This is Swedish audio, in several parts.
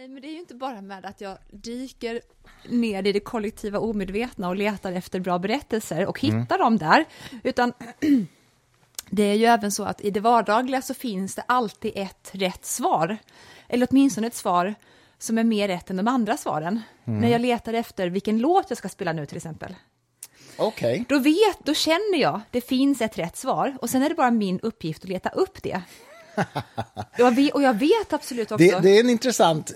Nej, men det är ju inte bara med att jag dyker ner i det kollektiva omedvetna och letar efter bra berättelser och hittar dem där, utan det är ju även så att i det vardagliga så finns det alltid ett rätt svar, eller åtminstone ett svar som är mer rätt än de andra svaren. När jag letar efter vilken låt jag ska spela nu till exempel. Okej. Då vet, då känner jag, det finns ett rätt svar och sen är det bara min uppgift att leta upp det. Och jag vet absolut också... Det, det är en intressant,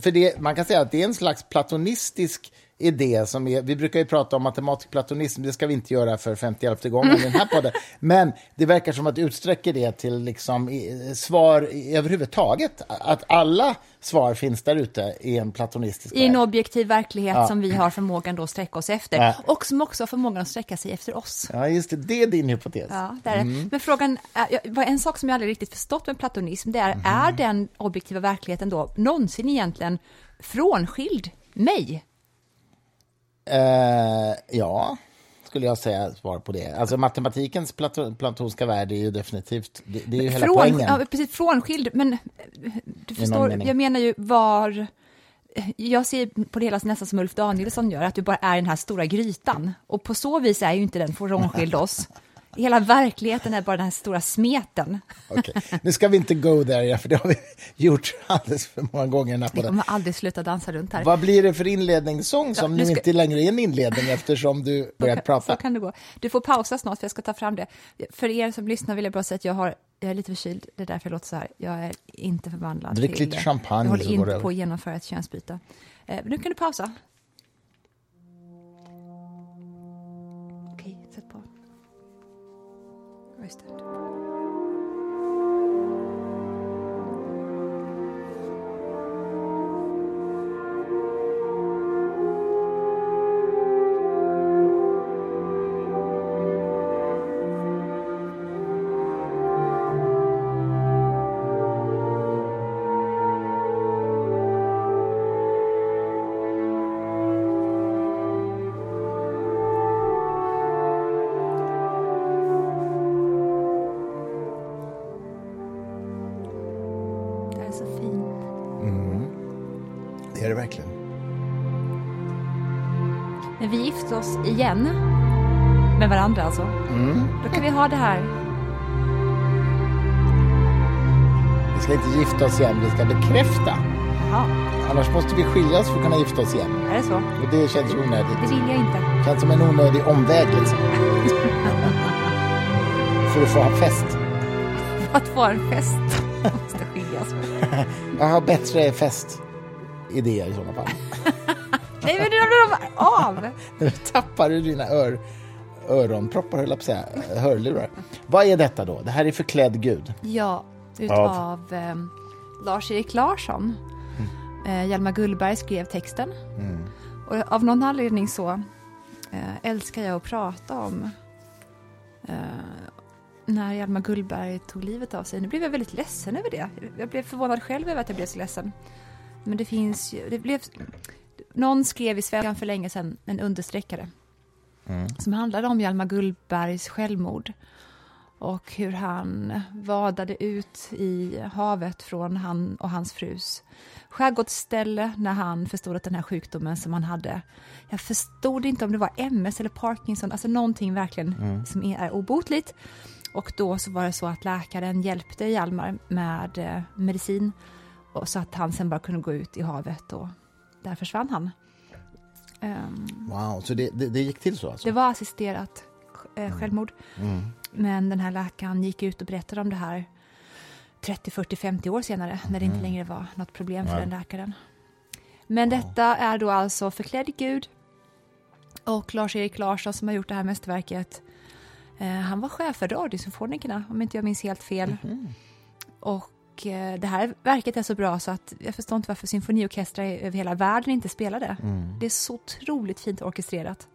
för det, man kan säga att det är en slags platonistisk idé som är, vi brukar ju prata om matematisk platonism, det ska vi inte göra för 51 gången i den här podden, men det verkar som att utsträcker det till liksom svar i- överhuvudtaget, att alla svar finns där ute i en platonistisk I en objektiv verklighet Ja. som vi har förmågan då att sträcka oss efter. Ja. Och som också har förmågan att sträcka sig efter oss. Ja, just det, det är din hypotes. Ja, det är det. Men frågan, en sak som jag aldrig riktigt förstått med platonism, det är, är den objektiva verkligheten då någonsin egentligen frånskild mig? Eh, ja, skulle jag säga svar på det. Alltså matematikens plato, platonska värld är ju definitivt, det, det är ju hela Från, poängen. ja, precis, frånskild, men eh, du förstår, jag menar ju var... Jag ser på det hela nästan som Ulf Danielsson gör, att du bara är i den här stora grytan. Och på så vis är ju inte den frånskild oss. Hela verkligheten är bara den här stora smeten. Okej, Nu ska vi inte go there, för det har vi gjort alldeles för många gånger. här Vi kommer aldrig sluta dansa runt här. Vad blir det för inledningssång som Ja, nu ska- inte längre är en inledning eftersom du börjat Så prata? kan det gå. Du får pausa snart för jag ska ta fram det. För er som lyssnar vill jag bara säga att jag, har, jag är lite förkyld. Det är därför jag låter så här. Jag är inte förvandlad Drick till... lite champagne Jag håller så inte på att genomföra ett könsbyte. Eh, nu kan du pausa. Ja, är det verkligen. När vi gifter oss igen, med varandra alltså, då kan vi ha det här. Vi ska inte gifta oss igen, vi ska bekräfta. Jaha, Annars måste vi skiljas för att kunna gifta oss igen. är det så? Och det känns ju Det onödigt. vill jag inte. Det känns som en onödig omväg liksom. för att få ha fest. För att få en fest måste skiljas. Jag har bättre festidéer i sådana fall. Nej, men nu ramlar de av! Nu tappar du dina ör, öronproppar, höll jag på att säga, hörlurar. Vad är detta då? Det här är förklädd Gud. Ja, utav eh, Lars-Erik Larsson. Eh, Hjalmar Gullberg skrev texten. Och av någon anledning så eh, älskar jag att prata om eh, när Hjalmar Gullberg tog livet av sig. Nu blev jag väldigt ledsen över det. Jag blev förvånad själv över att jag blev så ledsen. Men det finns ju, det blev, någon skrev i Svenskan för länge sedan en understreckare som handlade om Hjalmar Gullbergs självmord och hur han vadade ut i havet från han och hans frus skärgårdsställe när han förstod att den här sjukdomen som han hade, jag förstod inte om det var MS eller Parkinson, alltså någonting verkligen som är, är obotligt. Och då så var det så att läkaren hjälpte Hjalmar med eh, medicin och så att han sen bara kunde gå ut i havet och där försvann han. Ehm, Wow, så det, det, det gick till så alltså? det var assisterat eh, självmord. Men den här läkaren gick ut och berättade om det här 30, 40, 50 år senare när det inte längre var något problem för Nej. den läkaren. Men detta är då alltså förklädd Gud och Lars-Erik Larsson som har gjort det här mästerverket. Eh, han var chef för Radiosymfonikerna om inte jag minns helt fel. Och eh, det här verket är så bra så att jag förstår inte varför symfoniorkestrar över hela världen inte spelar det. Det är så otroligt fint orkestrerat.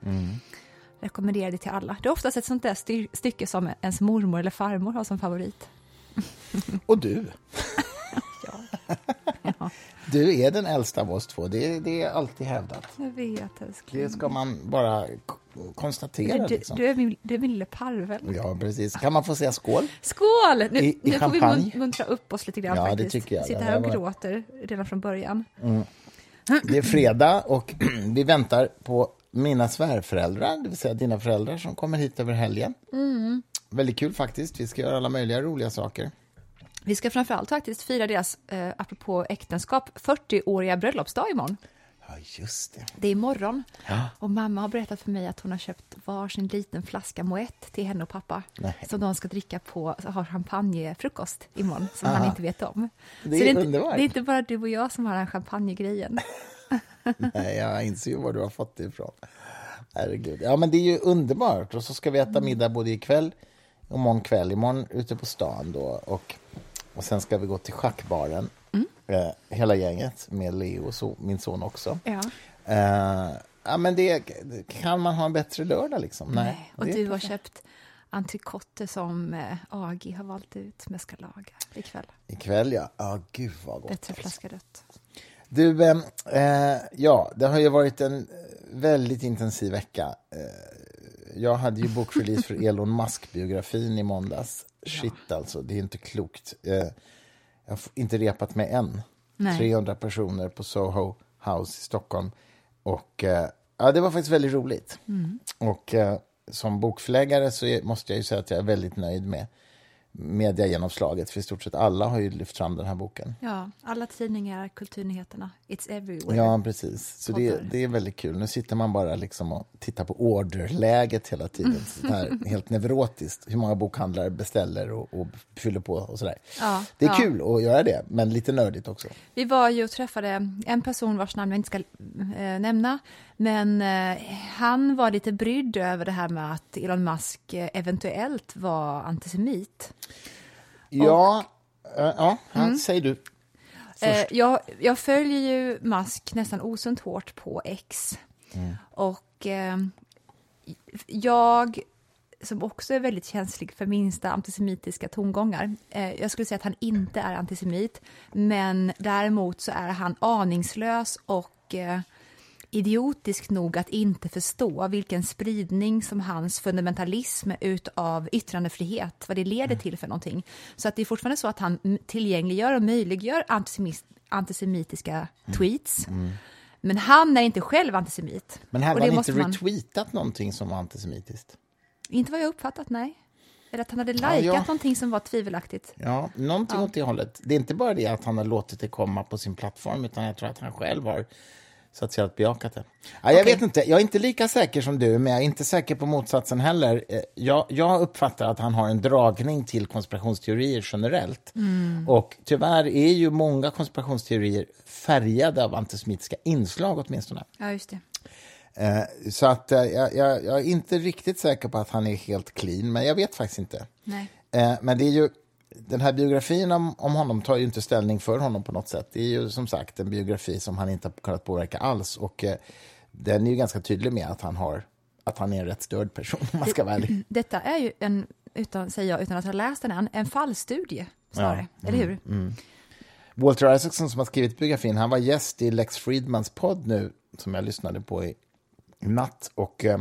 Rekommenderar det till alla. Det är oftast ett sånt där styr- stycke som ens mormor eller farmor har som favorit. Och du? Ja, Du är den äldsta av oss två, det, det är alltid hävdat. jag vet älskling. Det ska man bara konstatera. Du, liksom. du, är min, du är min lille parvel. Ja, precis. Kan man få säga skål? Skål! Nu, I- i nu får vi muntra upp oss lite grann Ja, det faktiskt. tycker jag. Sitter Det här och gråter redan från början. Det är fredag och vi väntar på mina svärföräldrar, det vill säga dina föräldrar som kommer hit över helgen. Mm. Väldigt kul faktiskt. Vi ska göra alla möjliga roliga saker. Vi ska framförallt faktiskt fira deras, eh, apropå äktenskap, 40-åriga bröllopsdag imorgon. Ja, just det. Det är imorgon. Ja. Och mamma har berättat för mig att hon har köpt varsin liten flaska Moët till henne och pappa. Nej. Som de ska dricka på, ha champagnefrukost imorgon, som Aha. han inte vet om. Det Så är det, är inte, det är inte bara du och jag som har den champagnegrejen. Nej, jag inser ju var du har fått det ifrån. Herregud. Ja, men det är ju underbart. Och så ska vi äta middag både ikväll och imorgon kväll. Imorgon ute på stan då. Och, och sen ska vi gå till schackbaren. Eh, hela gänget med Leo och så, min son också. Ja. Eh, ja, men det, kan man ha en bättre lördag liksom? Nej. Och det är du har köpt entrecote som eh, Agi har valt ut med ska laga ikväll. Ikväll, ja. Ja, gud vad gott. Bättre alltså. flaska rött. Du, eh, eh, ja, det har ju varit en eh, väldigt intensiv vecka. Eh, jag hade ju bokrelease för Elon Musk-biografin i måndags. Shit alltså, det är inte klokt. Jag har inte repat mig än. Nej. 300 personer på Soho House i Stockholm. Och eh, ja, det var faktiskt väldigt roligt. Och eh, som bokförläggare så måste jag ju säga att jag är väldigt nöjd med mediagenomslaget. För i stort sett alla har ju lyft fram den här boken. Ja, alla tidningar, kulturnyheterna, it's everywhere. Ja, precis. Så det, det är väldigt kul. Nu sitter man bara liksom och tittar på orderläget hela tiden. Så här, helt neurotiskt. Hur många bokhandlare beställer och, och fyller på och sådär. Ja, det är ja. kul att göra det, men lite nördigt också. Vi var ju och träffade en person vars namn jag inte ska eh, nämna, men eh, han var lite brydd över det här med att Elon Musk eh, eventuellt var antisemit. Ja, eh, ja, ja Mm. säg du. Eh, jag, jag följer ju Musk nästan osunt hårt på X. Och eh, jag, som också är väldigt känslig för minsta antisemitiska tongångar, eh, jag skulle säga att han inte är antisemit, men däremot så är han aningslös och eh, idiotisk nog att inte förstå vilken spridning som hans fundamentalism utav yttrandefrihet, vad det leder till för någonting. Så att det är fortfarande så att han tillgängliggör och möjliggör antisemitiska tweets. Men han är inte själv antisemit. Men Och han inte måste man- retweetat någonting som var antisemitiskt? Inte vad jag uppfattat, nej. Eller att han hade Ja, likat ja. någonting som var tvivelaktigt. Ja, någonting Ja. åt det hållet. Det är inte bara det att han har låtit det komma på sin plattform, utan jag tror att han själv har så att säga att bejakat det. Ja, jag Okej. vet inte, jag är inte lika säker som du, men jag är inte säker på motsatsen heller. Eh, Jag, jag uppfattar att han har en dragning till konspirationsteorier generellt. Och tyvärr är ju många konspirationsteorier färgade av antisemitiska inslag åtminstone. Ja, just det. Eh, Så att eh, jag, jag, jag är inte riktigt säker på att han är helt clean, men jag vet faktiskt inte. Nej. Eh, Men det är ju, den här biografin om, om honom tar ju inte ställning för honom på något sätt. Det är ju som sagt en biografi som han inte har kunnat påverka alls. Och eh, den är ju ganska tydlig med att han, har, att han är en rätt störd person, om man ska vara ärlig. Detta är ju en, utan, säger jag utan att ha läst den än, en fallstudie snarare, Ja, eller hur? Walter Isaacson som har skrivit biografin, han var gäst i Lex Friedmans podd nu, som jag lyssnade på i natt. Och, eh,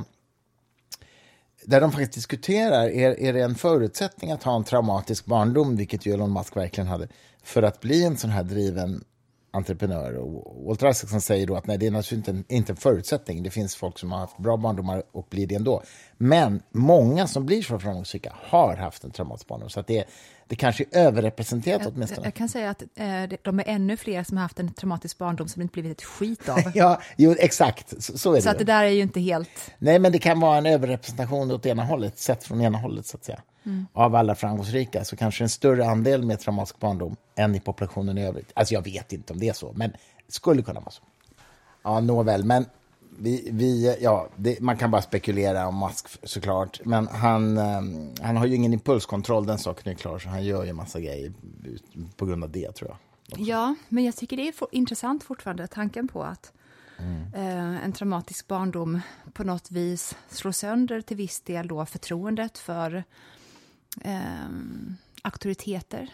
där de faktiskt diskuterar, är, är det en förutsättning att ha en traumatisk barndom, vilket ju Elon Musk verkligen hade, för att bli en sån här driven entreprenör? Och Walter Isaacson säger då att nej, det är naturligtvis inte en, inte en förutsättning. Det finns folk som har haft bra barndomar och blir det ändå. Men många som blir så framgångsrika har haft en traumatisk barndom. Så att det, det kanske är överrepresenterat Jag, åtminstone. jag kan säga att eh, de är ännu fler som har haft en traumatisk barndom som det inte blivit ett skit av. Ja, jo, exakt. Så, så är det. Så att det där är ju inte helt... Nej, men det kan vara en överrepresentation åt ena hållet, sett från ena hållet, så att säga. Av alla framgångsrika, så kanske en större andel med traumatisk barndom än i populationen i övrigt. Alltså, jag vet inte om det är så, men det skulle kunna vara så. Ja, nåväl, men vi, vi, ja, det, man kan bara spekulera om Musk såklart. Men han, eh, han har ju ingen impulskontroll, den saken är klar, så han gör ju en massa grejer på grund av det, tror jag. Ja, men jag tycker det är for, intressant fortfarande, tanken på att eh, en traumatisk barndom på något vis slår sönder till viss del då förtroendet för eh, auktoriteter.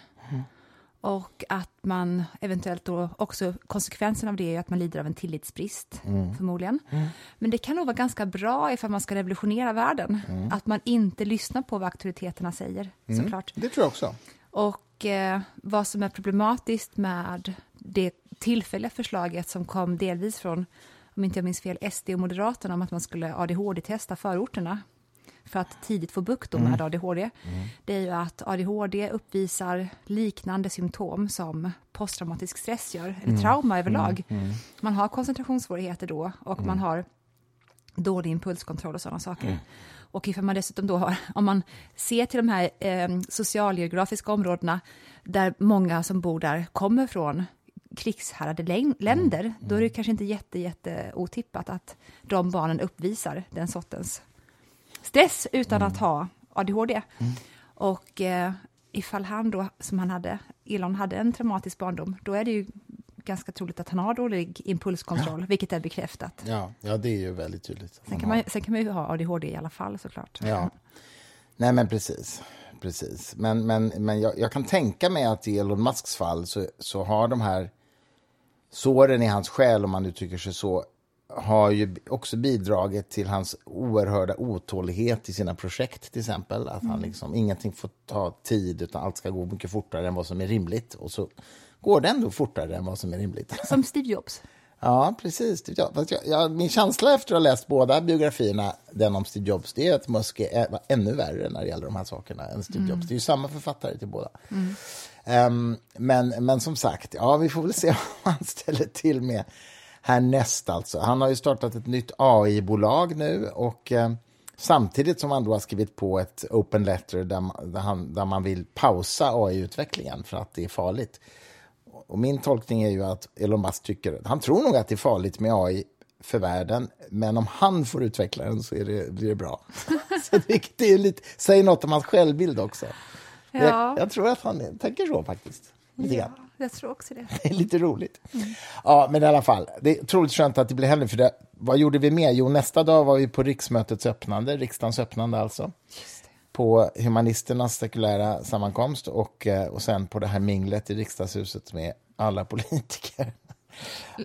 Och att man eventuellt då också, konsekvensen av det är att man lider av en tillitsbrist, mm. förmodligen. Mm. Men det kan nog vara ganska bra ifall man ska revolutionera världen, mm. att man inte lyssnar på vad auktoriteterna säger, mm. såklart. Det tror jag också. Och eh, vad som är problematiskt med det tillfälliga förslaget som kom delvis från, om inte jag minns fel, SD och Moderaterna om att man skulle ADHD-testa förorterna för att tidigt få bukt med mm. ADHD, mm. det är ju att ADHD uppvisar liknande symptom som posttraumatisk stress gör, eller mm. trauma överlag. Mm. Mm. Man har koncentrationssvårigheter då och man mm. har dålig impulskontroll och sådana saker. Och ifall man dessutom då har, om man ser till de här eh, socialgeografiska områdena där många som bor där kommer från krigshärjade länder, mm. då är det kanske inte jätte, jätte otippat att de barnen uppvisar den sortens stress utan mm. att ha ADHD. Mm. Och eh, ifall han då, som han hade, Elon hade en traumatisk barndom, då är det ju ganska troligt att han har dålig impulskontroll, ja. vilket är bekräftat. Ja, ja, det är ju väldigt tydligt. Sen kan, man, sen kan man ju ha ADHD i alla fall såklart. Ja, nej men precis. precis. Men, men, men jag, jag kan tänka mig att i Elon Musks fall så, så har de här såren i hans själ, om man uttrycker sig så, har ju också bidragit till hans oerhörda otålighet i sina projekt till exempel. Att han mm. liksom, ingenting får ta tid utan allt ska gå mycket fortare än vad som är rimligt. Och så går det ändå fortare än vad som är rimligt. Som Steve Jobs? Ja, precis. Jag, jag, min känsla efter att ha läst båda biografierna, den om Steve Jobs, det är att Musk är ännu värre när det gäller de här sakerna än Steve mm. Jobs. Det är ju samma författare till båda. Mm. Um, men, men som sagt, ja, vi får väl se vad han ställer till med härnäst. Alltså. Han har ju startat ett nytt AI-bolag nu och eh, samtidigt som han då har skrivit på ett open letter där man, där han, där man vill pausa AI-utvecklingen för att det är farligt. Och min tolkning är ju att Elon Musk tycker, han tror nog att det är farligt med AI för världen, men om han får utveckla den så är det, blir det bra. så det, det är lite, säger något om hans självbild också. Ja. Jag, jag, tror att han tänker så faktiskt. Ja, jag tror också det. Det är lite roligt. Mm. Ja, men i alla fall, det är otroligt skönt att det blir helg. För det, vad gjorde vi mer? Jo, nästa dag var vi på riksmötets öppnande, riksdagens öppnande alltså. På humanisternas sekulära sammankomst och, eh, och sen på det här minglet i riksdagshuset med alla politiker.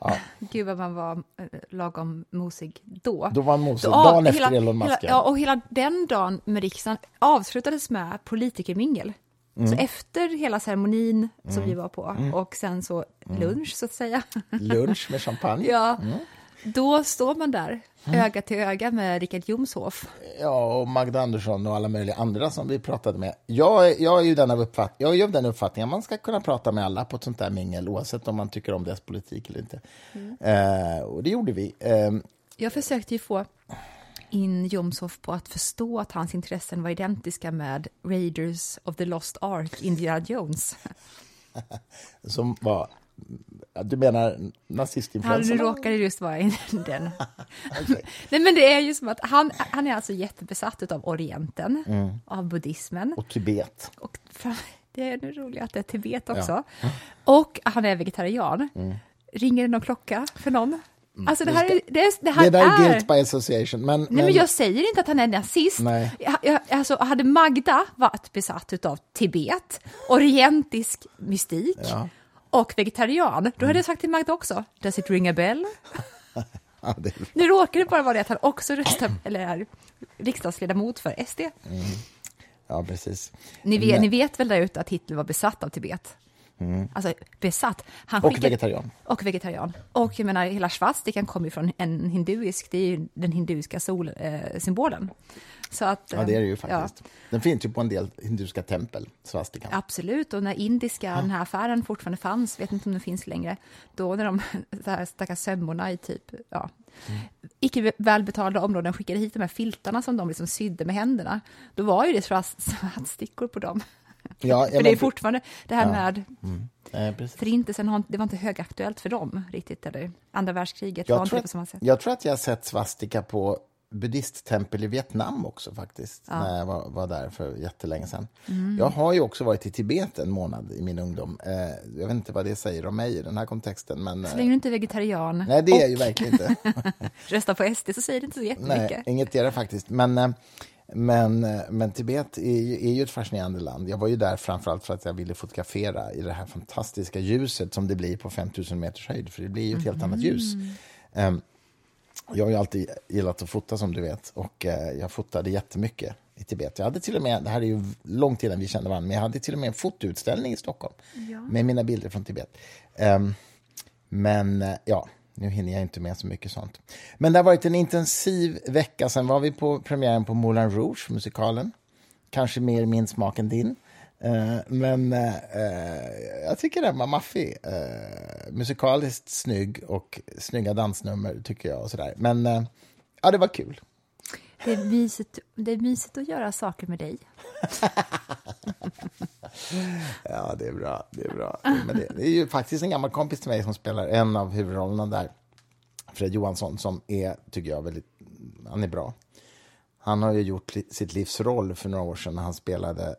Ja. Gud vad man var eh, lagom mosig då. Då var man mosig, dagen ja, efter Elon Musk. ja, och hela den dagen med riksdagen avslutades med politikermingel. Mm. Så efter hela ceremonin som mm. vi var på mm. och sen så mm. lunch så att säga. Lunch med champagne. ja, mm. då står man där mm. öga till öga med Richard Jomshof. Ja, och Magda Andersson och alla möjliga andra som vi pratade med. Jag, jag är ju den av uppfatt jag är ju den uppfattningen att man ska kunna prata med alla på ett sånt där mingel oavsett om man tycker om deras politik eller inte. Eh, och det gjorde vi. Eh, jag försökte ju få in Jomshof på att förstå att hans intressen var identiska med Raiders of the Lost Ark, Indiana Jones. Som var... Du menar nazistinfluenserna? Han råkade just vara den. okay. Nej, men det är ju som att han, han är alltså jättebesatt av Orienten, mm. av buddhismen. Och Tibet. Och det är nu roligt att det är Tibet också. Ja. Och han är vegetarian. Mm. Ringer det någon klocka för någon? Mm. Alltså det här, är, det, är, det här det är... guilt by association. Men, Nej, men... men jag säger inte att han är nazist. Nej. Jag, jag, alltså, hade Magda varit besatt av Tibet, orientisk mystik ja. och vegetarian, då hade jag mm. sagt till Magda också, does it ring a bell? ja, det... Nu råkar det bara vara det att han också röstar, eller är riksdagsledamot för SD. Mm. Ja, precis. Ni vet, men... ni vet väl där ute att Hitler var besatt av Tibet? Mm. Alltså besatt. Han och vegetarian. Och vegetarian. Och jag menar, hela svastikan kommer ju från en hinduisk, det är ju den hinduiska solsymbolen. Eh, så att, ja, det är det ju faktiskt. Ja. Den finns ju på en del hinduiska tempel, svastikan. Absolut, och när indiska, ja. den här affären fortfarande fanns, vet inte om den finns längre, då när de stackars sömmorna i typ, ja, mm. icke välbetalda områden skickade hit de här filtarna som de liksom sydde med händerna, då var ju det svaststickor på dem. Ja, för det är fortfarande det här ja. med mm. Eh, Förintelsen, det var inte högaktuellt för dem riktigt, eller andra världskriget jag var inte på samma sätt. Jag tror att jag har sett svastika på buddhisttempel i Vietnam också faktiskt, ja. när jag var, var, där för jättelänge sedan. Mm. Jag har ju också varit i Tibet en månad i min ungdom. Eh, jag vet inte vad det säger om mig i den här kontexten. Men, så länge du inte är vegetarian. Nej, det och... är jag ju verkligen inte. Rösta på SD så säger det inte så jättemycket. Nej, inget det faktiskt. Men, eh, Men, eh, men Tibet är, är ju ett fascinerande land. Jag var ju där framförallt för att jag ville fotografera i det här fantastiska ljuset som det blir på 5000 meters höjd, för det blir ju ett helt annat ljus. Um, jag har ju alltid gillat att fota som du vet och uh, jag fotade jättemycket i Tibet. Jag hade till och med, det här är ju långt innan vi kände varandra, men jag hade till och med en fotoutställning i Stockholm ja. med mina bilder från Tibet. Um, men uh, ja, nu hinner jag inte med så mycket sånt. Men det har varit en intensiv vecka. Sen var vi på premiären på Moulin Rouge, musikalen. Kanske mer min smak än din. Uh, men uh, jag tycker den var maffig. Uh, musikaliskt snygg och snygga dansnummer, tycker jag. Och sådär. Men ja, det var kul. Det är, mysigt, det är mysigt att göra saker med dig. ja, det är bra. Det är bra. Men det, det, är ju faktiskt en gammal kompis till mig som spelar en av huvudrollerna där. Fred Johansson, som är, tycker jag, väldigt... Han är bra. Han har ju gjort sitt livs roll för några år sedan när han spelade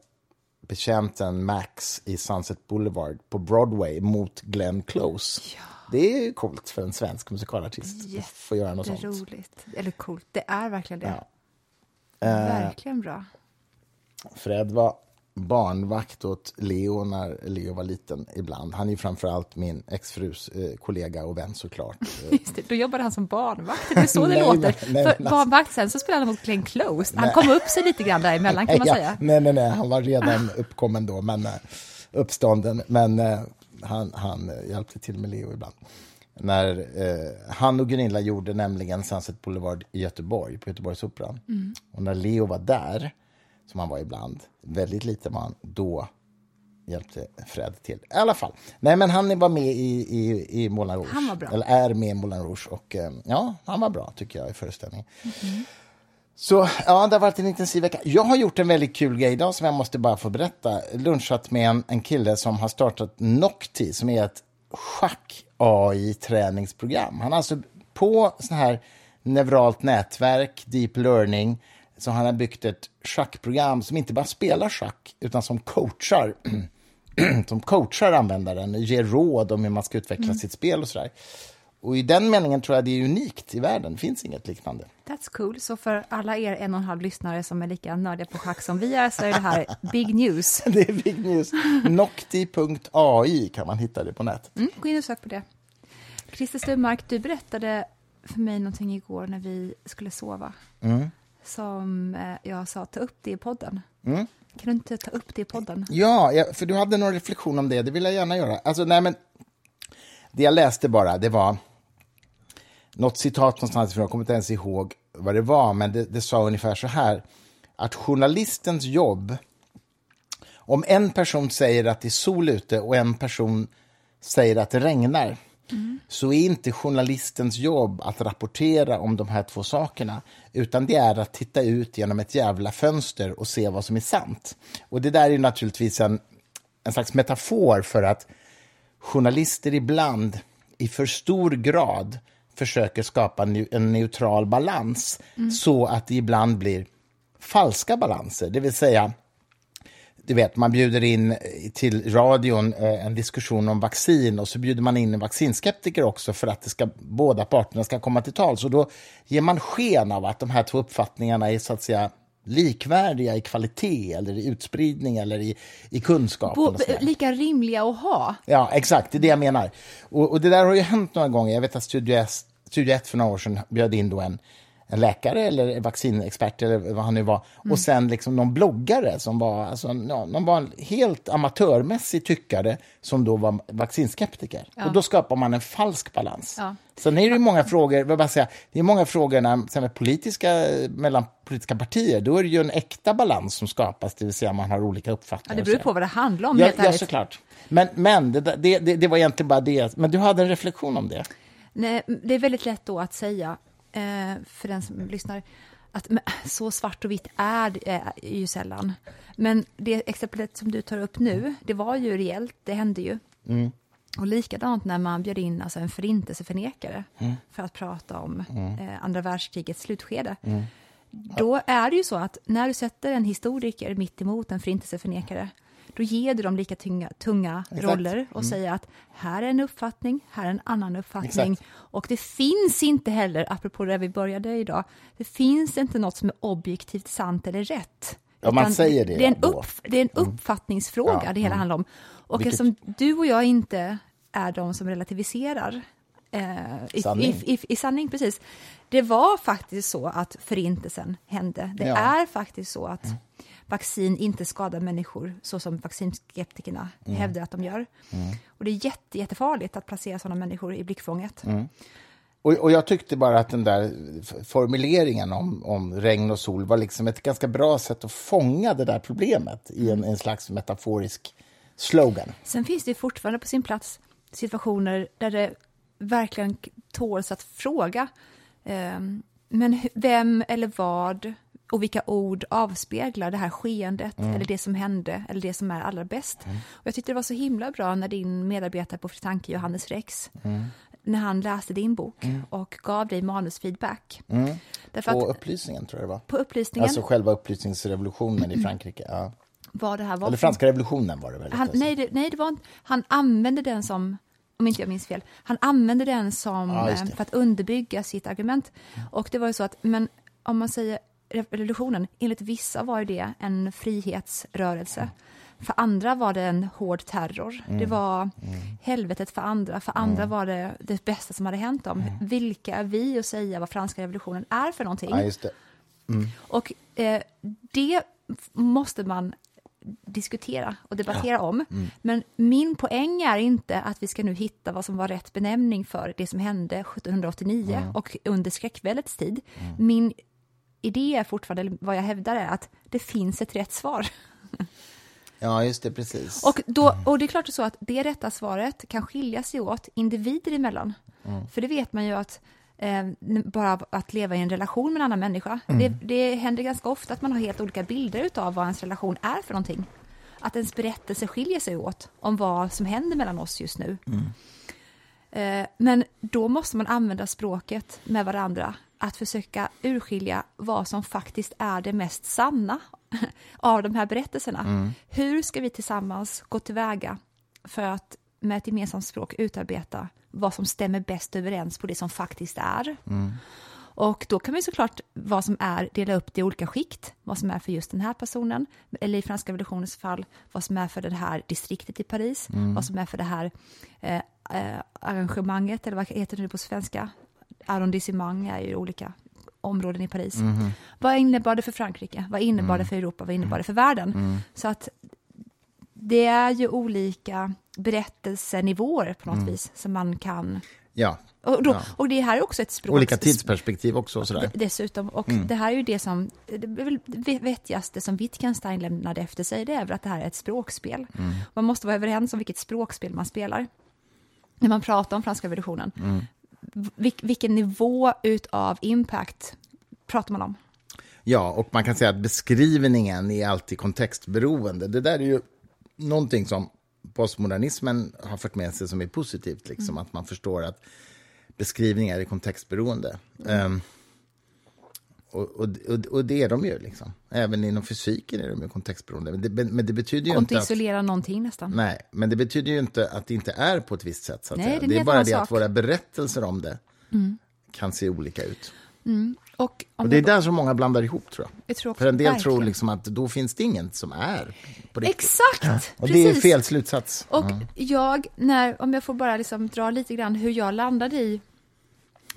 betjänten Max i Sunset Boulevard på Broadway mot Glenn Close. Ja. Det är coolt för en svensk musikalartist att få göra något sånt. roligt. Eller coolt, det är verkligen det. Ja. Verkligen bra. Fred var barnvakt åt Leo när Leo var liten ibland. Han är ju framförallt min exfrus eh, kollega och vän såklart. Just det, då jobbade han som barnvakt. Det är så det nej, låter. Nej, nej, För alltså- barnvakt, sen så spelade han mot Glenn Close. Han kom upp sig lite grann däremellan kan man ja, säga. Nej, nej, nej, han var redan uppkommen då, men uh, uppstånden. Men han, han hjälpte till med Leo ibland. När han och Gunilla gjorde nämligen Sunset Boulevard i Göteborg, på Göteborgsoperan. Mm. Och när Leo var där som han var ibland, väldigt lite var han, då hjälpte Fred till. I alla fall. Nej, men han var med i, i, i Moulin Rouge. Han var bra. Eller är med i Moulin Rouge. Och eh, ja, han var bra tycker jag i föreställningen. Mm -hmm. Så ja, det har varit en intensiv vecka. Jag har gjort en väldigt kul grej idag som jag måste bara få berätta. Lunchat med en, en kille som har startat Nocti som är ett schack-AI-träningsprogram. Han har alltså på sån här neuralt nätverk, deep learning, så han har byggt ett schackprogram som inte bara spelar schack, utan som coachar, som coachar användaren, ger råd om hur man ska utveckla mm. sitt spel och sådär. Och i den meningen tror jag det är unikt i världen, det finns inget liknande. That's cool. Så för alla er en och en halv lyssnare som är lika nördiga på schack som vi är, så är det här big news. det är big news. Nocti.ai kan man hitta det på nätet. Mm, gå in och sök på det. Christer Sturmark, du berättade för mig någonting igår när vi skulle sova. Mm som eh, jag sa, ta upp det i podden. Mm. Kan du inte ta upp det i podden? Ja, för du hade någon reflektion om det. Det vill jag gärna göra. Alltså, nej, men, det jag läste bara, det var något citat någonstans, ifrån, jag kommer inte ens ihåg vad det var, men det, det sa ungefär så här, att journalistens jobb, om en person säger att det är sol ute och en person säger att det regnar, så är inte journalistens jobb att rapportera om de här två sakerna, utan det är att titta ut genom ett jävla fönster och se vad som är sant. Och det där är naturligtvis en, en slags metafor för att journalister ibland i för stor grad försöker skapa en neutral balans mm. så att det ibland blir falska balanser, det vill säga du vet, man bjuder in till radion eh, en diskussion om vaccin och så bjuder man in en vaccinskeptiker också för att det ska, båda parterna ska komma till tals. Och då ger man sken av att de här två uppfattningarna är så att säga likvärdiga i kvalitet eller i utspridning eller i, i kunskap. Bo, lika rimliga att ha. Ja, exakt, det är det jag menar. Och, och det där har ju hänt några gånger. Jag vet att Studio 1, Studio 1 för några år sedan bjöd in då en en läkare eller vaccinexpert eller vad han nu var. Mm. Och sen liksom någon bloggare som var, alltså, ja, någon var en helt amatörmässig tyckare som då var vaccinskeptiker. Ja. Och då skapar man en falsk balans. Ja. Sen är det många frågor, vad bara säga, det är många frågor när, med politiska, mellan politiska partier, då är det ju en äkta balans som skapas, det vill säga man har olika uppfattningar. Ja, det beror på vad det handlar om. Ja, ja såklart. Men, men det, det, det, det var egentligen bara det. Men du hade en reflektion om det? Nej, det är väldigt lätt då att säga eh, för den som lyssnar, att så svart och vitt är det är ju sällan. Men det exemplet som du tar upp nu, det var ju reellt, det hände ju. Mm. Och likadant när man bjöd in alltså en förintelseförnekare mm. för att prata om mm. eh, andra världskrigets slutskede. Mm. Då är det ju så att när du sätter en historiker mitt emot en förintelseförnekare, då ger du dem lika tunga, tunga roller och mm. säger att här är en uppfattning, här är en annan uppfattning. Exakt. Och det finns inte heller, apropå det vi började idag, det finns inte något som är objektivt sant eller rätt. Ja, man säger det. Det är en, upp, det är en mm. uppfattningsfråga ja, det hela mm. handlar om. Och Vilket... eftersom du och jag inte är de som relativiserar Eh, i, sanning. I, i, I, sanning, precis. Det var faktiskt så att förintelsen hände. Det ja. är faktiskt så att mm. Vaccin inte skadar människor så som vaccinskeptikerna mm. hävdar att de gör. Mm. Och det är jätte, jättefarligt att placera sådana människor i blickfånget. Mm. Och, och, jag tyckte bara att den där formuleringen om, om regn och sol var liksom ett ganska bra sätt att fånga det där problemet i en, en slags metaforisk slogan. Sen finns det fortfarande på sin plats situationer där det verkligen tåls att fråga. Ehm, men vem eller vad och vilka ord avspeglar det här skeendet mm. eller det som hände eller det som är allra bäst. Mm. Och jag tyckte det var så himla bra när din medarbetare på Fritanke, Johannes Rex, mm. när han läste din bok mm. och gav dig manusfeedback. Mm. på upplysningen tror jag det var. På upplysningen. Alltså själva upplysningsrevolutionen i Frankrike. Ja. Vad det här var. Eller franska revolutionen var det väl? Han, nej, det, nej det var, han använde den som om inte jag minns fel, han använde den som, ja, eh, för att underbygga sitt argument. Och det var ju så att, men om man säger revolutionen, enligt vissa var det en frihetsrörelse. För andra var det en hård terror. Mm. Det var mm. helvetet för andra. För andra mm. var det det bästa som hade hänt dem. Mm. Vilka är vi att säga vad franska revolutionen är för någonting? Ja, det. Mm. Och eh, det måste man diskutera och debattera ja. om. Mm. Men min poäng är inte att vi ska nu hitta vad som var rätt benämning för det som hände 1789 mm. och under skräckväldets tid. Min idé är fortfarande, vad jag hävdar är att det finns ett rätt svar. Ja, just det, precis. Och, då, och det är klart så att det rätta svaret kan skilja sig åt individer emellan. Mm. För det vet man ju att eh, bara att leva i en relation med en annan människa. Mm. Det, det händer ganska ofta att man har helt olika bilder av vad ens relation är för någonting. Att ens berättelse skiljer sig åt om vad som händer mellan oss just nu. Mm. Eh, men då måste man använda språket med varandra, att försöka urskilja vad som faktiskt är det mest sanna av de här berättelserna. Mm. Hur ska vi tillsammans gå tillväga för att med ett gemensamt språk utarbeta vad som stämmer bäst överens på det som faktiskt är. Mm. Och då kan vi såklart vad som är dela upp det i olika skikt, vad som är för just den här personen, eller i franska revolutionens fall, vad som är för det här distriktet i Paris, mm. vad som är för det här eh, eh, arrangemanget, eller vad heter det på svenska? Arrondissement är ju olika områden i Paris. Mm. Vad innebar det för Frankrike? Vad innebar mm. det för Europa? Vad innebar det för världen? Mm. Så att det är ju olika berättelsenivåer på något mm. vis som man kan... Ja. Och, då, ja. och det här är också ett språk... Olika tidsperspektiv också. Sådär. Dessutom. Och mm. det här är ju det som... Det vettigaste som Wittgenstein lämnade efter sig, det är väl att det här är ett språkspel. Mm. Man måste vara överens om vilket språkspel man spelar. När man pratar om franska revolutionen. Mm. Vil, vilken nivå utav impact pratar man om? Ja, och man kan säga att beskrivningen är alltid kontextberoende. Det där är ju någonting som postmodernismen har fört med sig som är positivt. Liksom, mm. Att man förstår att beskrivningar är kontextberoende. Mm. Um, och, och, och, det är de ju. Liksom. Även inom fysiken är de ju kontextberoende. Men det, men det betyder ju inte att... isolera någonting nästan. Nej, men det betyder ju inte att det inte är på ett visst sätt. Så att nej, det, det är bara det sak. att våra berättelser om det mm. kan se olika ut. Mm. Och, och, det är där som många blandar ihop, tror jag. jag tror För en del verkligen. tror liksom att då finns det inget som är på riktigt. Exakt! Ja. Och det är fel slutsats. Och mm. jag, när, om jag får bara liksom dra lite grann hur jag landade i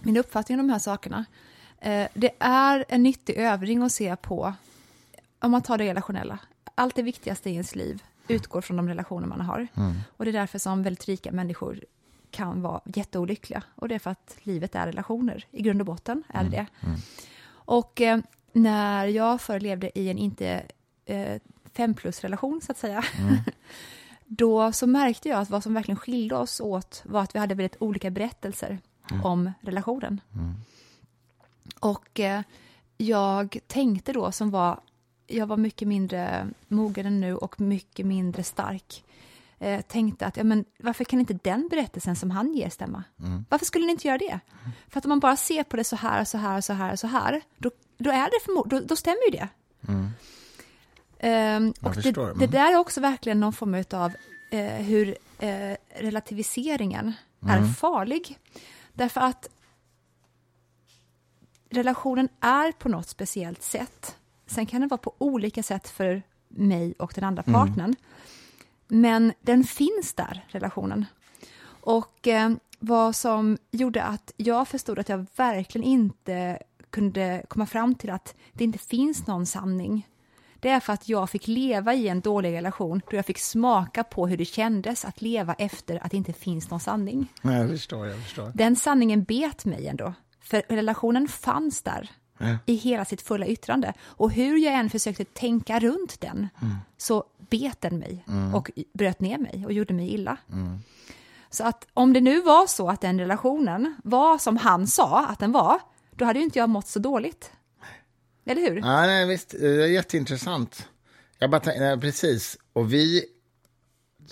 min uppfattning om de här sakerna. Eh, det är en nyttig övning att se på, om man tar det relationella. Allt det viktigaste i ens liv utgår från de relationer man har. Mm. Och det är därför som väldigt rika människor kan vara jätteolyckliga. Och det är för att livet är relationer. I grund och botten är det mm. det. Mm. Och eh, när jag förr levde i en inte eh, fem plus-relation, så att säga, mm. då så märkte jag att vad som verkligen skilde oss åt var att vi hade väldigt olika berättelser mm. om relationen. Mm. Och eh, jag tänkte då, som var, jag var mycket mindre mogen än nu och mycket mindre stark eh, tänkte att ja, men varför kan inte den berättelsen som han ger stämma? Mm. Varför skulle ni inte göra det? Mm. För att om man bara ser på det så här, så här, så här, så här, då, då, är det för, då, då stämmer ju det. Mm. Jag och det, förstår. Mm. det där är också verkligen någon form av eh, hur eh, relativiseringen Mm. är farlig. Därför att relationen är på något speciellt sätt. Sen kan det vara på olika sätt för mig och den andra Mm. partnern. Men den finns där, relationen. Och eh, vad som gjorde att jag förstod att jag verkligen inte kunde komma fram till att det inte finns någon sanning. Det är för att jag fick leva i en dålig relation då jag fick smaka på hur det kändes att leva efter att det inte finns någon sanning. Ja, Jag förstår, jag förstår. Den sanningen bet mig ändå, för relationen fanns där Ja. i hela sitt fulla yttrande. Och hur jag än försökte tänka runt den så bet den mig och bröt ner mig och gjorde mig illa. Så att om det nu var så att den relationen var som han sa att den var, då hade ju inte jag mått så dåligt. Eller hur? Ja, nej, visst, det är jätteintressant. Jag bara tänk- nej, precis. Och vi...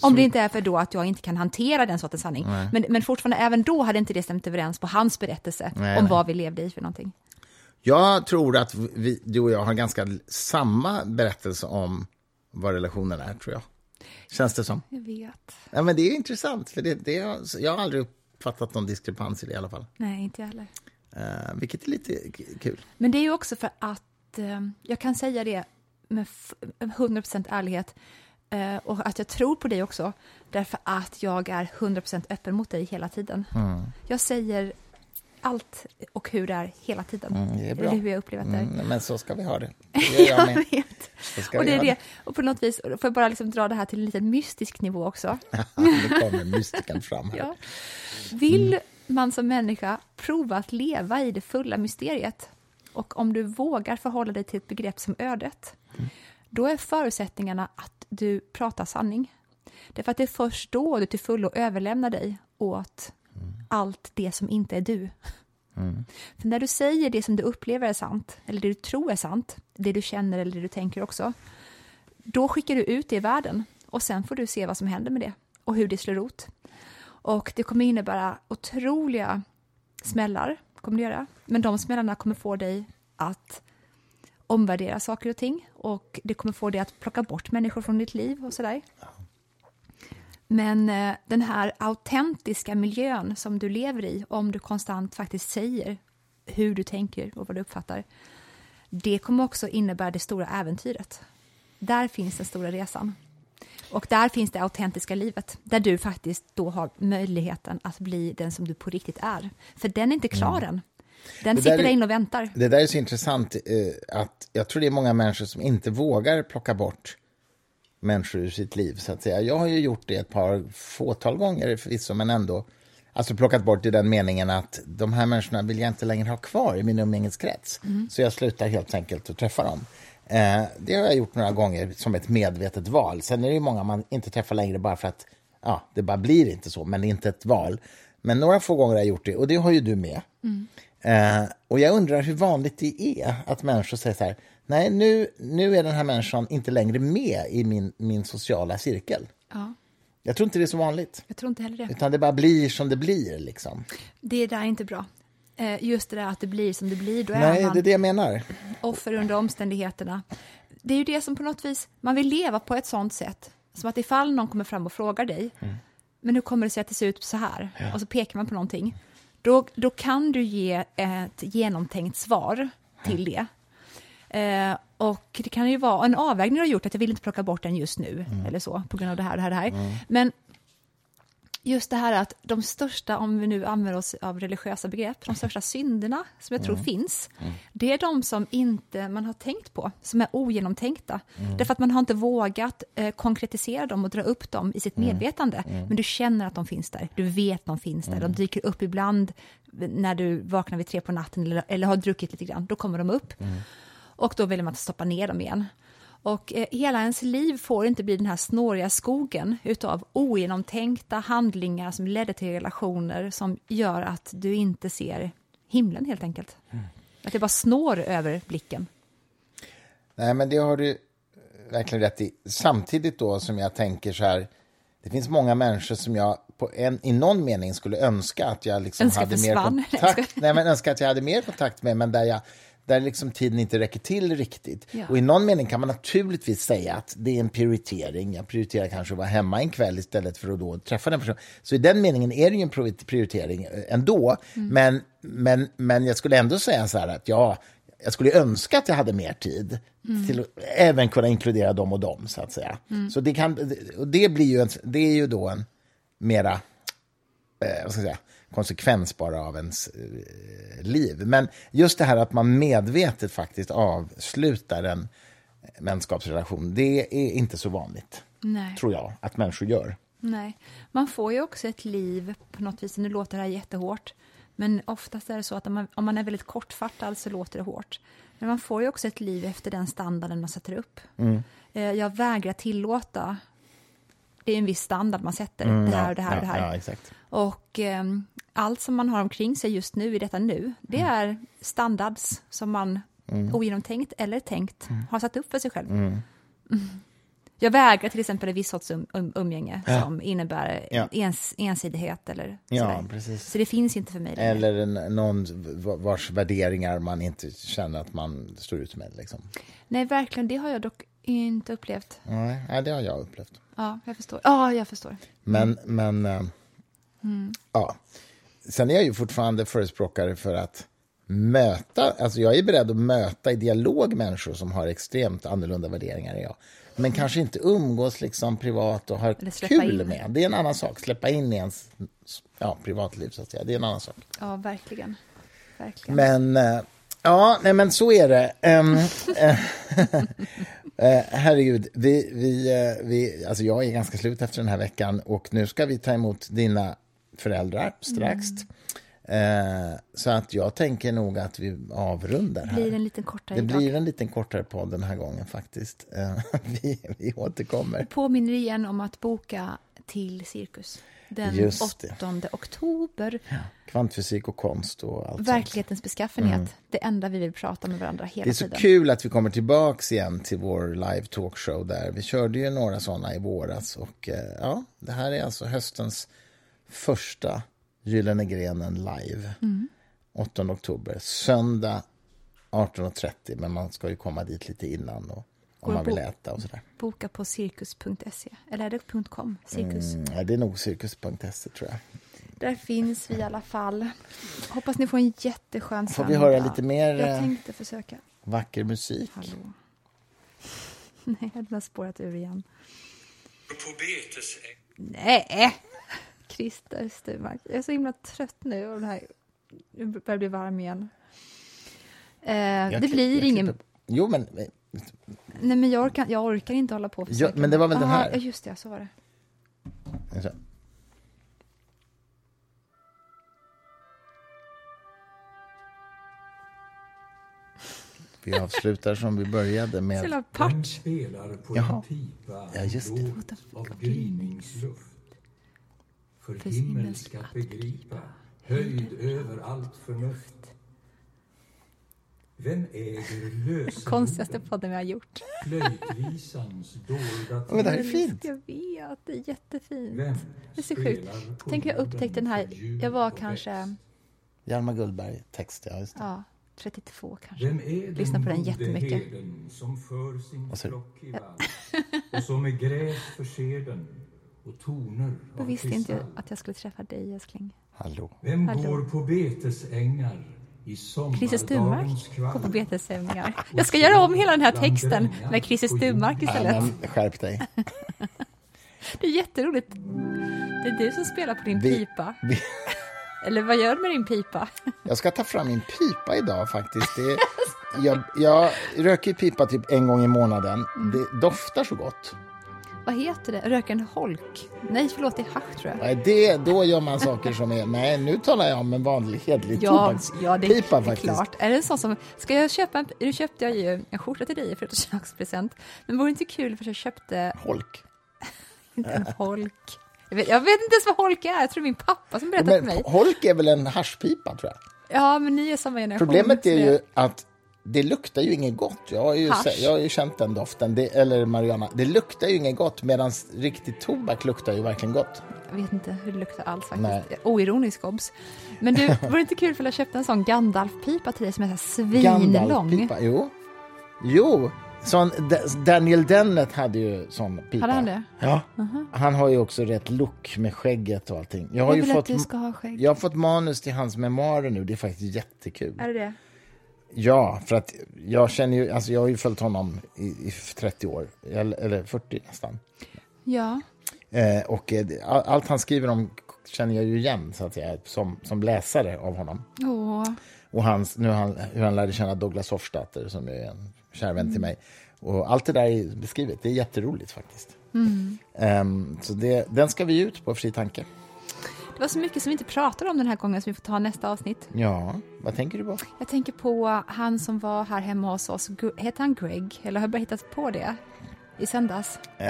Om det inte är för då att jag inte kan hantera den sortens sanning. Men, men fortfarande, även då hade inte det stämt överens på hans berättelse Nej, om nej. vad vi levde i för någonting. Jag tror att vi, du och jag har ganska samma berättelse om vad relationen är, tror jag. Känns det som. Jag vet. Ja, men det är intressant, för det, det, har- jag har aldrig uppfattat någon diskrepans i det i alla fall. Nej, inte jag heller. Eh, vilket är lite kul. Men det är ju också för att eh, jag kan säga det med f- 100% ärlighet och att jag tror på dig också därför att jag är 100% öppen mot dig hela tiden. Jag säger allt och hur det är hela tiden. Mm, det är bra. Eller hur jag upplever att det. Mm, men så ska vi ha det. Det jag med. vet. Och vi det är ha det. Och på något vis, får jag bara liksom dra det här till en liten mystisk nivå också. nu kommer mystiken fram här. Ja. Vill man som människa prova att leva i det fulla mysteriet och om du vågar förhålla dig till ett begrepp som ödet, då är förutsättningarna att du pratar sanning. Därför att det är först då du till fullo överlämnar dig åt allt det som inte är du. För när du säger det som du upplever är sant, eller det du tror är sant, det du känner eller det du tänker också, då skickar du ut det i världen och sen får du se vad som händer med det och hur det slår rot. Och det kommer innebära otroliga smällar, kommer det göra. Men de smällarna kommer få dig att omvärdera saker och ting och det kommer få dig att plocka bort människor från ditt liv och sådär. Men eh, den här autentiska miljön som du lever i, om du konstant faktiskt säger hur du tänker och vad du uppfattar, det kommer också innebära det stora äventyret. Där finns den stora resan. Och där finns det autentiska livet, där du faktiskt då har möjligheten att bli den som du på riktigt är. För den är inte klar än. Den Mm. Det sitter där är- där inne och väntar. Det där är så intressant. Eh, att Jag tror det är många människor som inte vågar plocka bort människor ur sitt liv. så att säga. Jag har ju gjort det ett par fåtal gånger förvisso, men ändå. Alltså plockat bort i den meningen att de här människorna vill jag inte längre ha kvar i min umgängeskrets. Så jag slutar helt enkelt att träffa dem. Eh, det har jag gjort några gånger som ett medvetet val. Sen är det ju många man inte träffar längre bara för att ja, det bara blir inte så, men det är inte ett val. Men några få gånger har jag gjort det och det har ju du med. Eh, och jag undrar hur vanligt det är att människor säger så här, nej nu, nu är den här människan inte längre med i min, min sociala cirkel. Ja, Jag tror inte det är så vanligt, jag tror inte heller det. utan det bara blir som det blir. Liksom. Det där är inte bra. Eh, Just det där att det blir som det blir, då är Nej, man det är det jag menar. offer under omständigheterna. Det är ju det som på något vis, man vill leva på ett sånt sätt, som att ifall någon kommer fram och frågar dig, Mm. men hur kommer det sig att det ser ut så här? Och så pekar man på någonting. Då, då kan du ge ett genomtänkt svar till det. Eh, och det kan ju vara en avvägning du har gjort, att jag vill inte plocka bort den just nu, Mm. eller så, på grund av det här det här. Det här. Men just det här att de största, om vi nu använder oss av religiösa begrepp, de största synderna som jag tror finns, det är de som inte man har tänkt på, som är ogenomtänkta. Därför att man har inte vågat eh, konkretisera dem och dra upp dem i sitt medvetande. Men du känner att de finns där, du vet att de finns där, de dyker upp ibland när du vaknar vid tre på natten eller, eller har druckit lite grann, då kommer de upp. Och då vill man inte stoppa ner dem igen. Och eh, hela ens liv får inte bli den här snåriga skogen utav ogenomtänkta handlingar som ledde till relationer som gör att du inte ser himlen helt enkelt. Att det bara snår över blicken. Nej, men det har du verkligen rätt i. Samtidigt då som jag tänker så här, det finns många människor som jag på en, i någon mening skulle önska att jag liksom Önska hade mer försvann. Kontakt Nej, men önska att jag hade mer kontakt med, men där jag, där liksom tiden inte räcker till riktigt. Ja. Och i någon mening kan man naturligtvis säga att det är en prioritering. Jag prioriterar kanske att vara hemma en kväll istället för att då träffa den personen. Så i den meningen är det ju en pri- prioritering eh, ändå. Men, men, men jag skulle ändå säga så här att ja, jag skulle önska att jag hade mer tid till att även kunna inkludera dem och dem, så att säga. Så det, kan, och det, blir ju en, det är ju då en mera eh, vad ska jag säga, konsekvens bara av ens eh, liv. Men just det här att man medvetet faktiskt avslutar en vänskapsrelation, det är inte så vanligt, Nej. tror jag, att människor gör. Nej. Man får ju också ett liv på något vis. Nu låter det här jättehårt, men oftast är det så att om man, om man är väldigt kortfattad så låter det hårt. Men man får ju också ett liv efter den standarden man sätter upp. Mm. Eh, Jag vägrar tillåta, det är en viss standard man sätter, det här och det här och det ja, här. Ja. Och ehm, allt som man har omkring sig just nu, i detta nu, det Mm. är standards som man ogenomtänkt eller tänkt Mm. har satt upp för sig själv. Mm. Jag vägrar till exempel en viss sorts um, um, umgänge som innebär Ja. ens, ensidighet eller Ja. Så det finns inte för mig längre. Eller en, någon vars värderingar man inte känner att man står ut med. Liksom. Nej, verkligen, det har jag dock inte upplevt. Nej, nej, det har jag upplevt. Ja, jag förstår. Ja, jag förstår. Men, men eh, ja. Sen är jag ju fortfarande förespråkare för att möta, alltså jag är beredd att möta i dialog människor som har extremt annorlunda värderingar än jag. Men kanske inte umgås liksom privat och ha kul in. med. Det är en annan sak. Släppa in i ens ja, privatliv, så att säga. Det är en annan sak. Ja, verkligen. verkligen. Men eh, ja, nej, men så är det. Um, herregud, vi, vi, vi, alltså jag är ganska slut efter den här veckan och nu ska vi ta emot dina föräldrar strax. Eh, så att jag tänker nog att vi avrundar här. blir en liten kortare Det idag. blir en liten kortare podd den här gången faktiskt. Eh, vi, vi återkommer. Påminner igen om att boka till Cirkus den Just det. 8 oktober. Kvantfysik och konst och allt sånt. Verklighetens beskaffenhet. Det enda vi vill prata med varandra hela Mm. Det är så tiden. kul att vi kommer tillbaks igen till vår live talkshow där. Vi körde ju några sådana i våras och eh, ja, det här är alltså höstens första Gyllene grenen live. Mm. 8 oktober, söndag 18.30, men man ska ju komma dit lite innan och, om man vill äta och sådär. Boka på cirkus.se. Eller är det .com? Cirkus. Mm, ja, det är nog cirkus.se tror jag. Där finns vi i alla fall. Hoppas ni får en jätteskön Får vi söndag. höra lite mer Jag eh, tänkte försöka. vacker musik? Hallå. Nej, den har spårat ur igen. På. Nej! Christer Sturmark. Jag är så himla trött nu och den här nu börjar jag bli varm igen. Eh, det blir ingen... klipper- Jo, men Nej, men jag orkar, jag orkar inte hålla på och Ja, men det var väl den Aha, här? Ja, just det, så var det. Så. Vi avslutar som vi började med... part. spelar på Jaha. en pipa Ja, just det. av gryningsluft? För himmel ska begripa, höjd över allt förnuft. Vem äger lösenorden, Konstigaste podden vi har gjort. flöjtvisans dolda Men det här är fint. Jag vet, det är jättefint. Vem Det är så sjukt. Tänk jag jorden upptäckte den här, jag var kanske? Hjalmar Gullberg, text, ja, just det. ja, 32 kanske. Vem är Lyssna på den jättemycket. som för sin flock i vall och som med gräs förser den och toner Då av visste inte jag kristall? att jag skulle träffa dig, älskling. Hallå. Vem Hallå. går på betesängar i Christer sommardagens Sturmark går på betesövningar. Jag ska göra om hela den här texten med Christer Sturmark Ja, istället. men skärp dig. Det är jätteroligt. Det är du som spelar på din Vi- pipa. vi- Eller vad gör du med din pipa? Jag ska ta fram min pipa idag faktiskt. Det, jag, jag röker pipa typ en gång i månaden. Det doftar så gott. Vad heter det? Röka en holk? Nej, förlåt, det är hasch tror jag. Nej, Det, då gör man saker som är... Nej, nu talar jag om en vanlig hedlig Ja, tobakspipa ja det, det är faktiskt. klart. Är det en sån som, ska jag köpa en, nu köpte jag ju en skjorta till dig för födelsedagspresent, men vore det inte kul för jag köpte Holk. inte en holk? Jag vet, jag vet inte ens vad holk är, jag tror det är min pappa som berättade för mig. holk är väl en haschpipa, tror jag. Ja, men ni är samma generation. Problemet är ju det- att det luktar ju inget gott. Jag har ju, Hasch. jag har ju känt den doften, det, eller marijuana. Det luktar ju inget gott, medan riktig tobak luktar ju verkligen gott. Jag vet inte hur det luktar alls faktiskt. Nej. Oironisk obs. Men du, var det inte kul för jag köpte en sån Gandalf-pipa till dig som är svinlång? Gandalf-pipa, jo. Jo, sån, Daniel Dennett hade ju sån pipa. Hade han det? Ja. Han har ju också rätt look med skägget och allting. Jag har Jag ju vill fått, att du ska ha skägg. jag har fått manus till hans memoarer nu, det är faktiskt jättekul. Är det det? Ja, för att jag känner ju, alltså jag har ju följt honom i, i 30 år, eller, eller 40 nästan. Ja. Eh, och eh, all- allt han skriver om känner jag ju igen, så att säga, som, som läsare av honom. Åh. Och hans, nu han, hur han lärde känna Douglas Hofstadter, som är en kär vän till mig. Och allt det där är beskrivet, det är jätteroligt faktiskt. Ehm, så det, den ska vi ut på Fri Tanke. Det var så mycket som vi inte pratade om den här gången som vi får ta nästa avsnitt. Ja, vad tänker du på? Jag tänker på han som var här hemma hos oss. Heter han Greg? Eller har jag bara hittat på det? I söndags? Eh,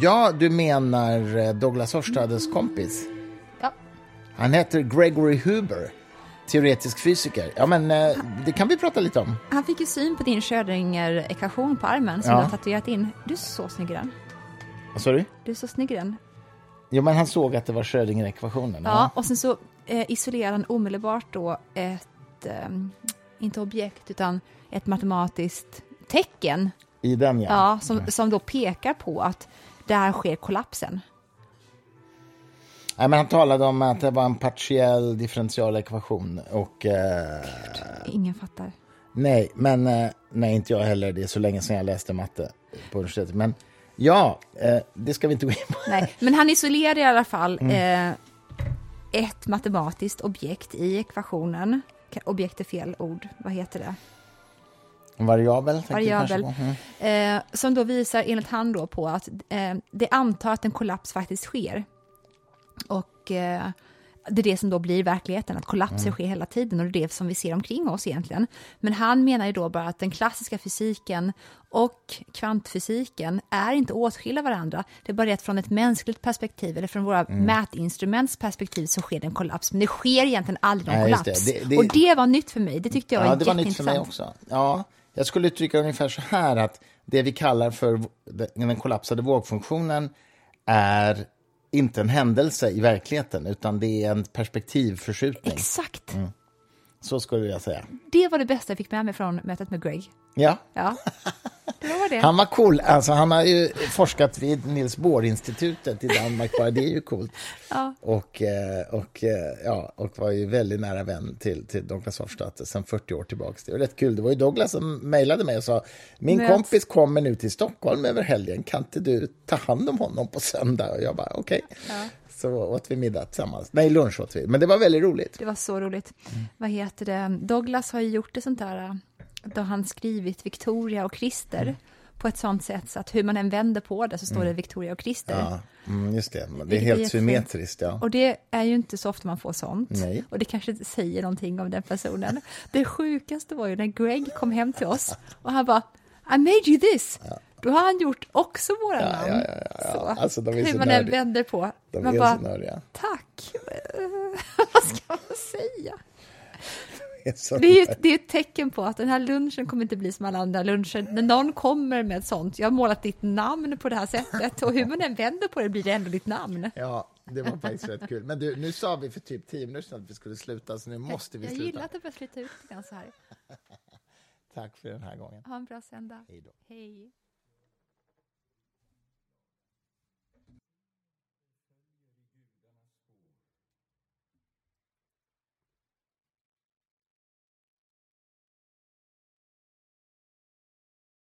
ja, du menar eh, Douglas Hofstadters kompis. Ja. Han heter Gregory Huber, teoretisk fysiker. Ja, men eh, det kan vi prata lite om. Han fick ju syn på din Schrödinger-ekvation på armen som Ja. du har tatuerat in. Du är så snygg i den. Vad sa du? Du är så snygg i den. Jo, men han såg att det var Schrödinger-ekvationen. Ja, och sen så eh, isolerar han omedelbart då ett, eh, inte objekt, utan ett matematiskt tecken. I den, ja. Ja, som, som då pekar på att där sker kollapsen. Nej, men han talade om att det var en partiell differential ekvation. Och, eh, Ingen fattar. nej, men eh, nej, inte jag heller. Det är så länge sedan jag läste matte på universitetet. Men ja, eh, det ska vi inte gå in på. Nej, men han isolerar i alla fall eh, ett matematiskt objekt i ekvationen. Objekt är fel ord, vad heter det? Variabel. Variabel. Mm. Eh, som då visar, enligt han då, på att eh, det antar att en kollaps faktiskt sker. Och eh, det är det som då blir verkligheten, att kollapser sker hela tiden och det är det som vi ser omkring oss egentligen. Men han menar ju då bara att den klassiska fysiken och kvantfysiken är inte åtskilda varandra. Det är bara det att från ett mänskligt perspektiv eller från våra mätinstruments perspektiv så sker det en kollaps. Men det sker egentligen aldrig någon just kollaps. det. Det- Och det var nytt för mig. Det tyckte jag var Ja, det var nytt för mig också. Ja, jag skulle uttrycka ungefär så här att det vi kallar för den kollapsade vågfunktionen är inte en händelse i verkligen, utan det är en perspektivförskjutning. Exakt. Mm. Så skulle jag säga. Det var det bästa jag fick med mig från mötet med Greg. Ja, Ja, det var det. han var cool. Alltså, han har ju forskat vid Niels Bohr-institutet i Danmark, bara det är ju coolt. Ja. Och, eh, och, eh, ja, och var ju väldigt nära vän till, till Douglas Hofstadter sedan 40 år tillbaka. Det var rätt kul. Det var ju Douglas som mejlade mig och sa min Möts. kompis kommer nu till Stockholm över helgen, kan inte du ta hand om honom på söndag? Och jag bara okej. Så åt vi middag tillsammans. Nej, lunch åt vi. Men det var väldigt roligt. Det var så roligt. Mm. Vad heter det? Douglas har ju gjort det sånt där, då han skrivit Victoria och Christer Mm. på ett sånt sätt så att hur man än vänder på det så står det Victoria och Christer. Ja, mm, just det. Det är är helt jättefint. symmetriskt. Ja. Och det är ju inte så ofta man får sånt. Nej. Och det kanske inte säger någonting om den personen. Det sjukaste var ju när Greg kom hem till oss och han bara I made you this. Då har han gjort också våra Ja, namn. ja, ja, ja. Så. Alltså, de är hur man än vänder på. De man är bara, tack. Vad ska man säga? Det är Det är det är ett tecken på att den här lunchen kommer inte bli som alla andra luncher. När någon kommer med ett sånt, jag har målat ditt namn på det här sättet och hur man än vänder på det blir det ändå ditt namn. Ja, det var faktiskt rätt kul. Men du, nu sa vi för typ tio minuter sedan att vi skulle sluta, så nu måste vi jag sluta. gillar att det börjar flytta ut lite grann så här. Tack för den här gången. Ha en bra söndag. Hej då. Hej.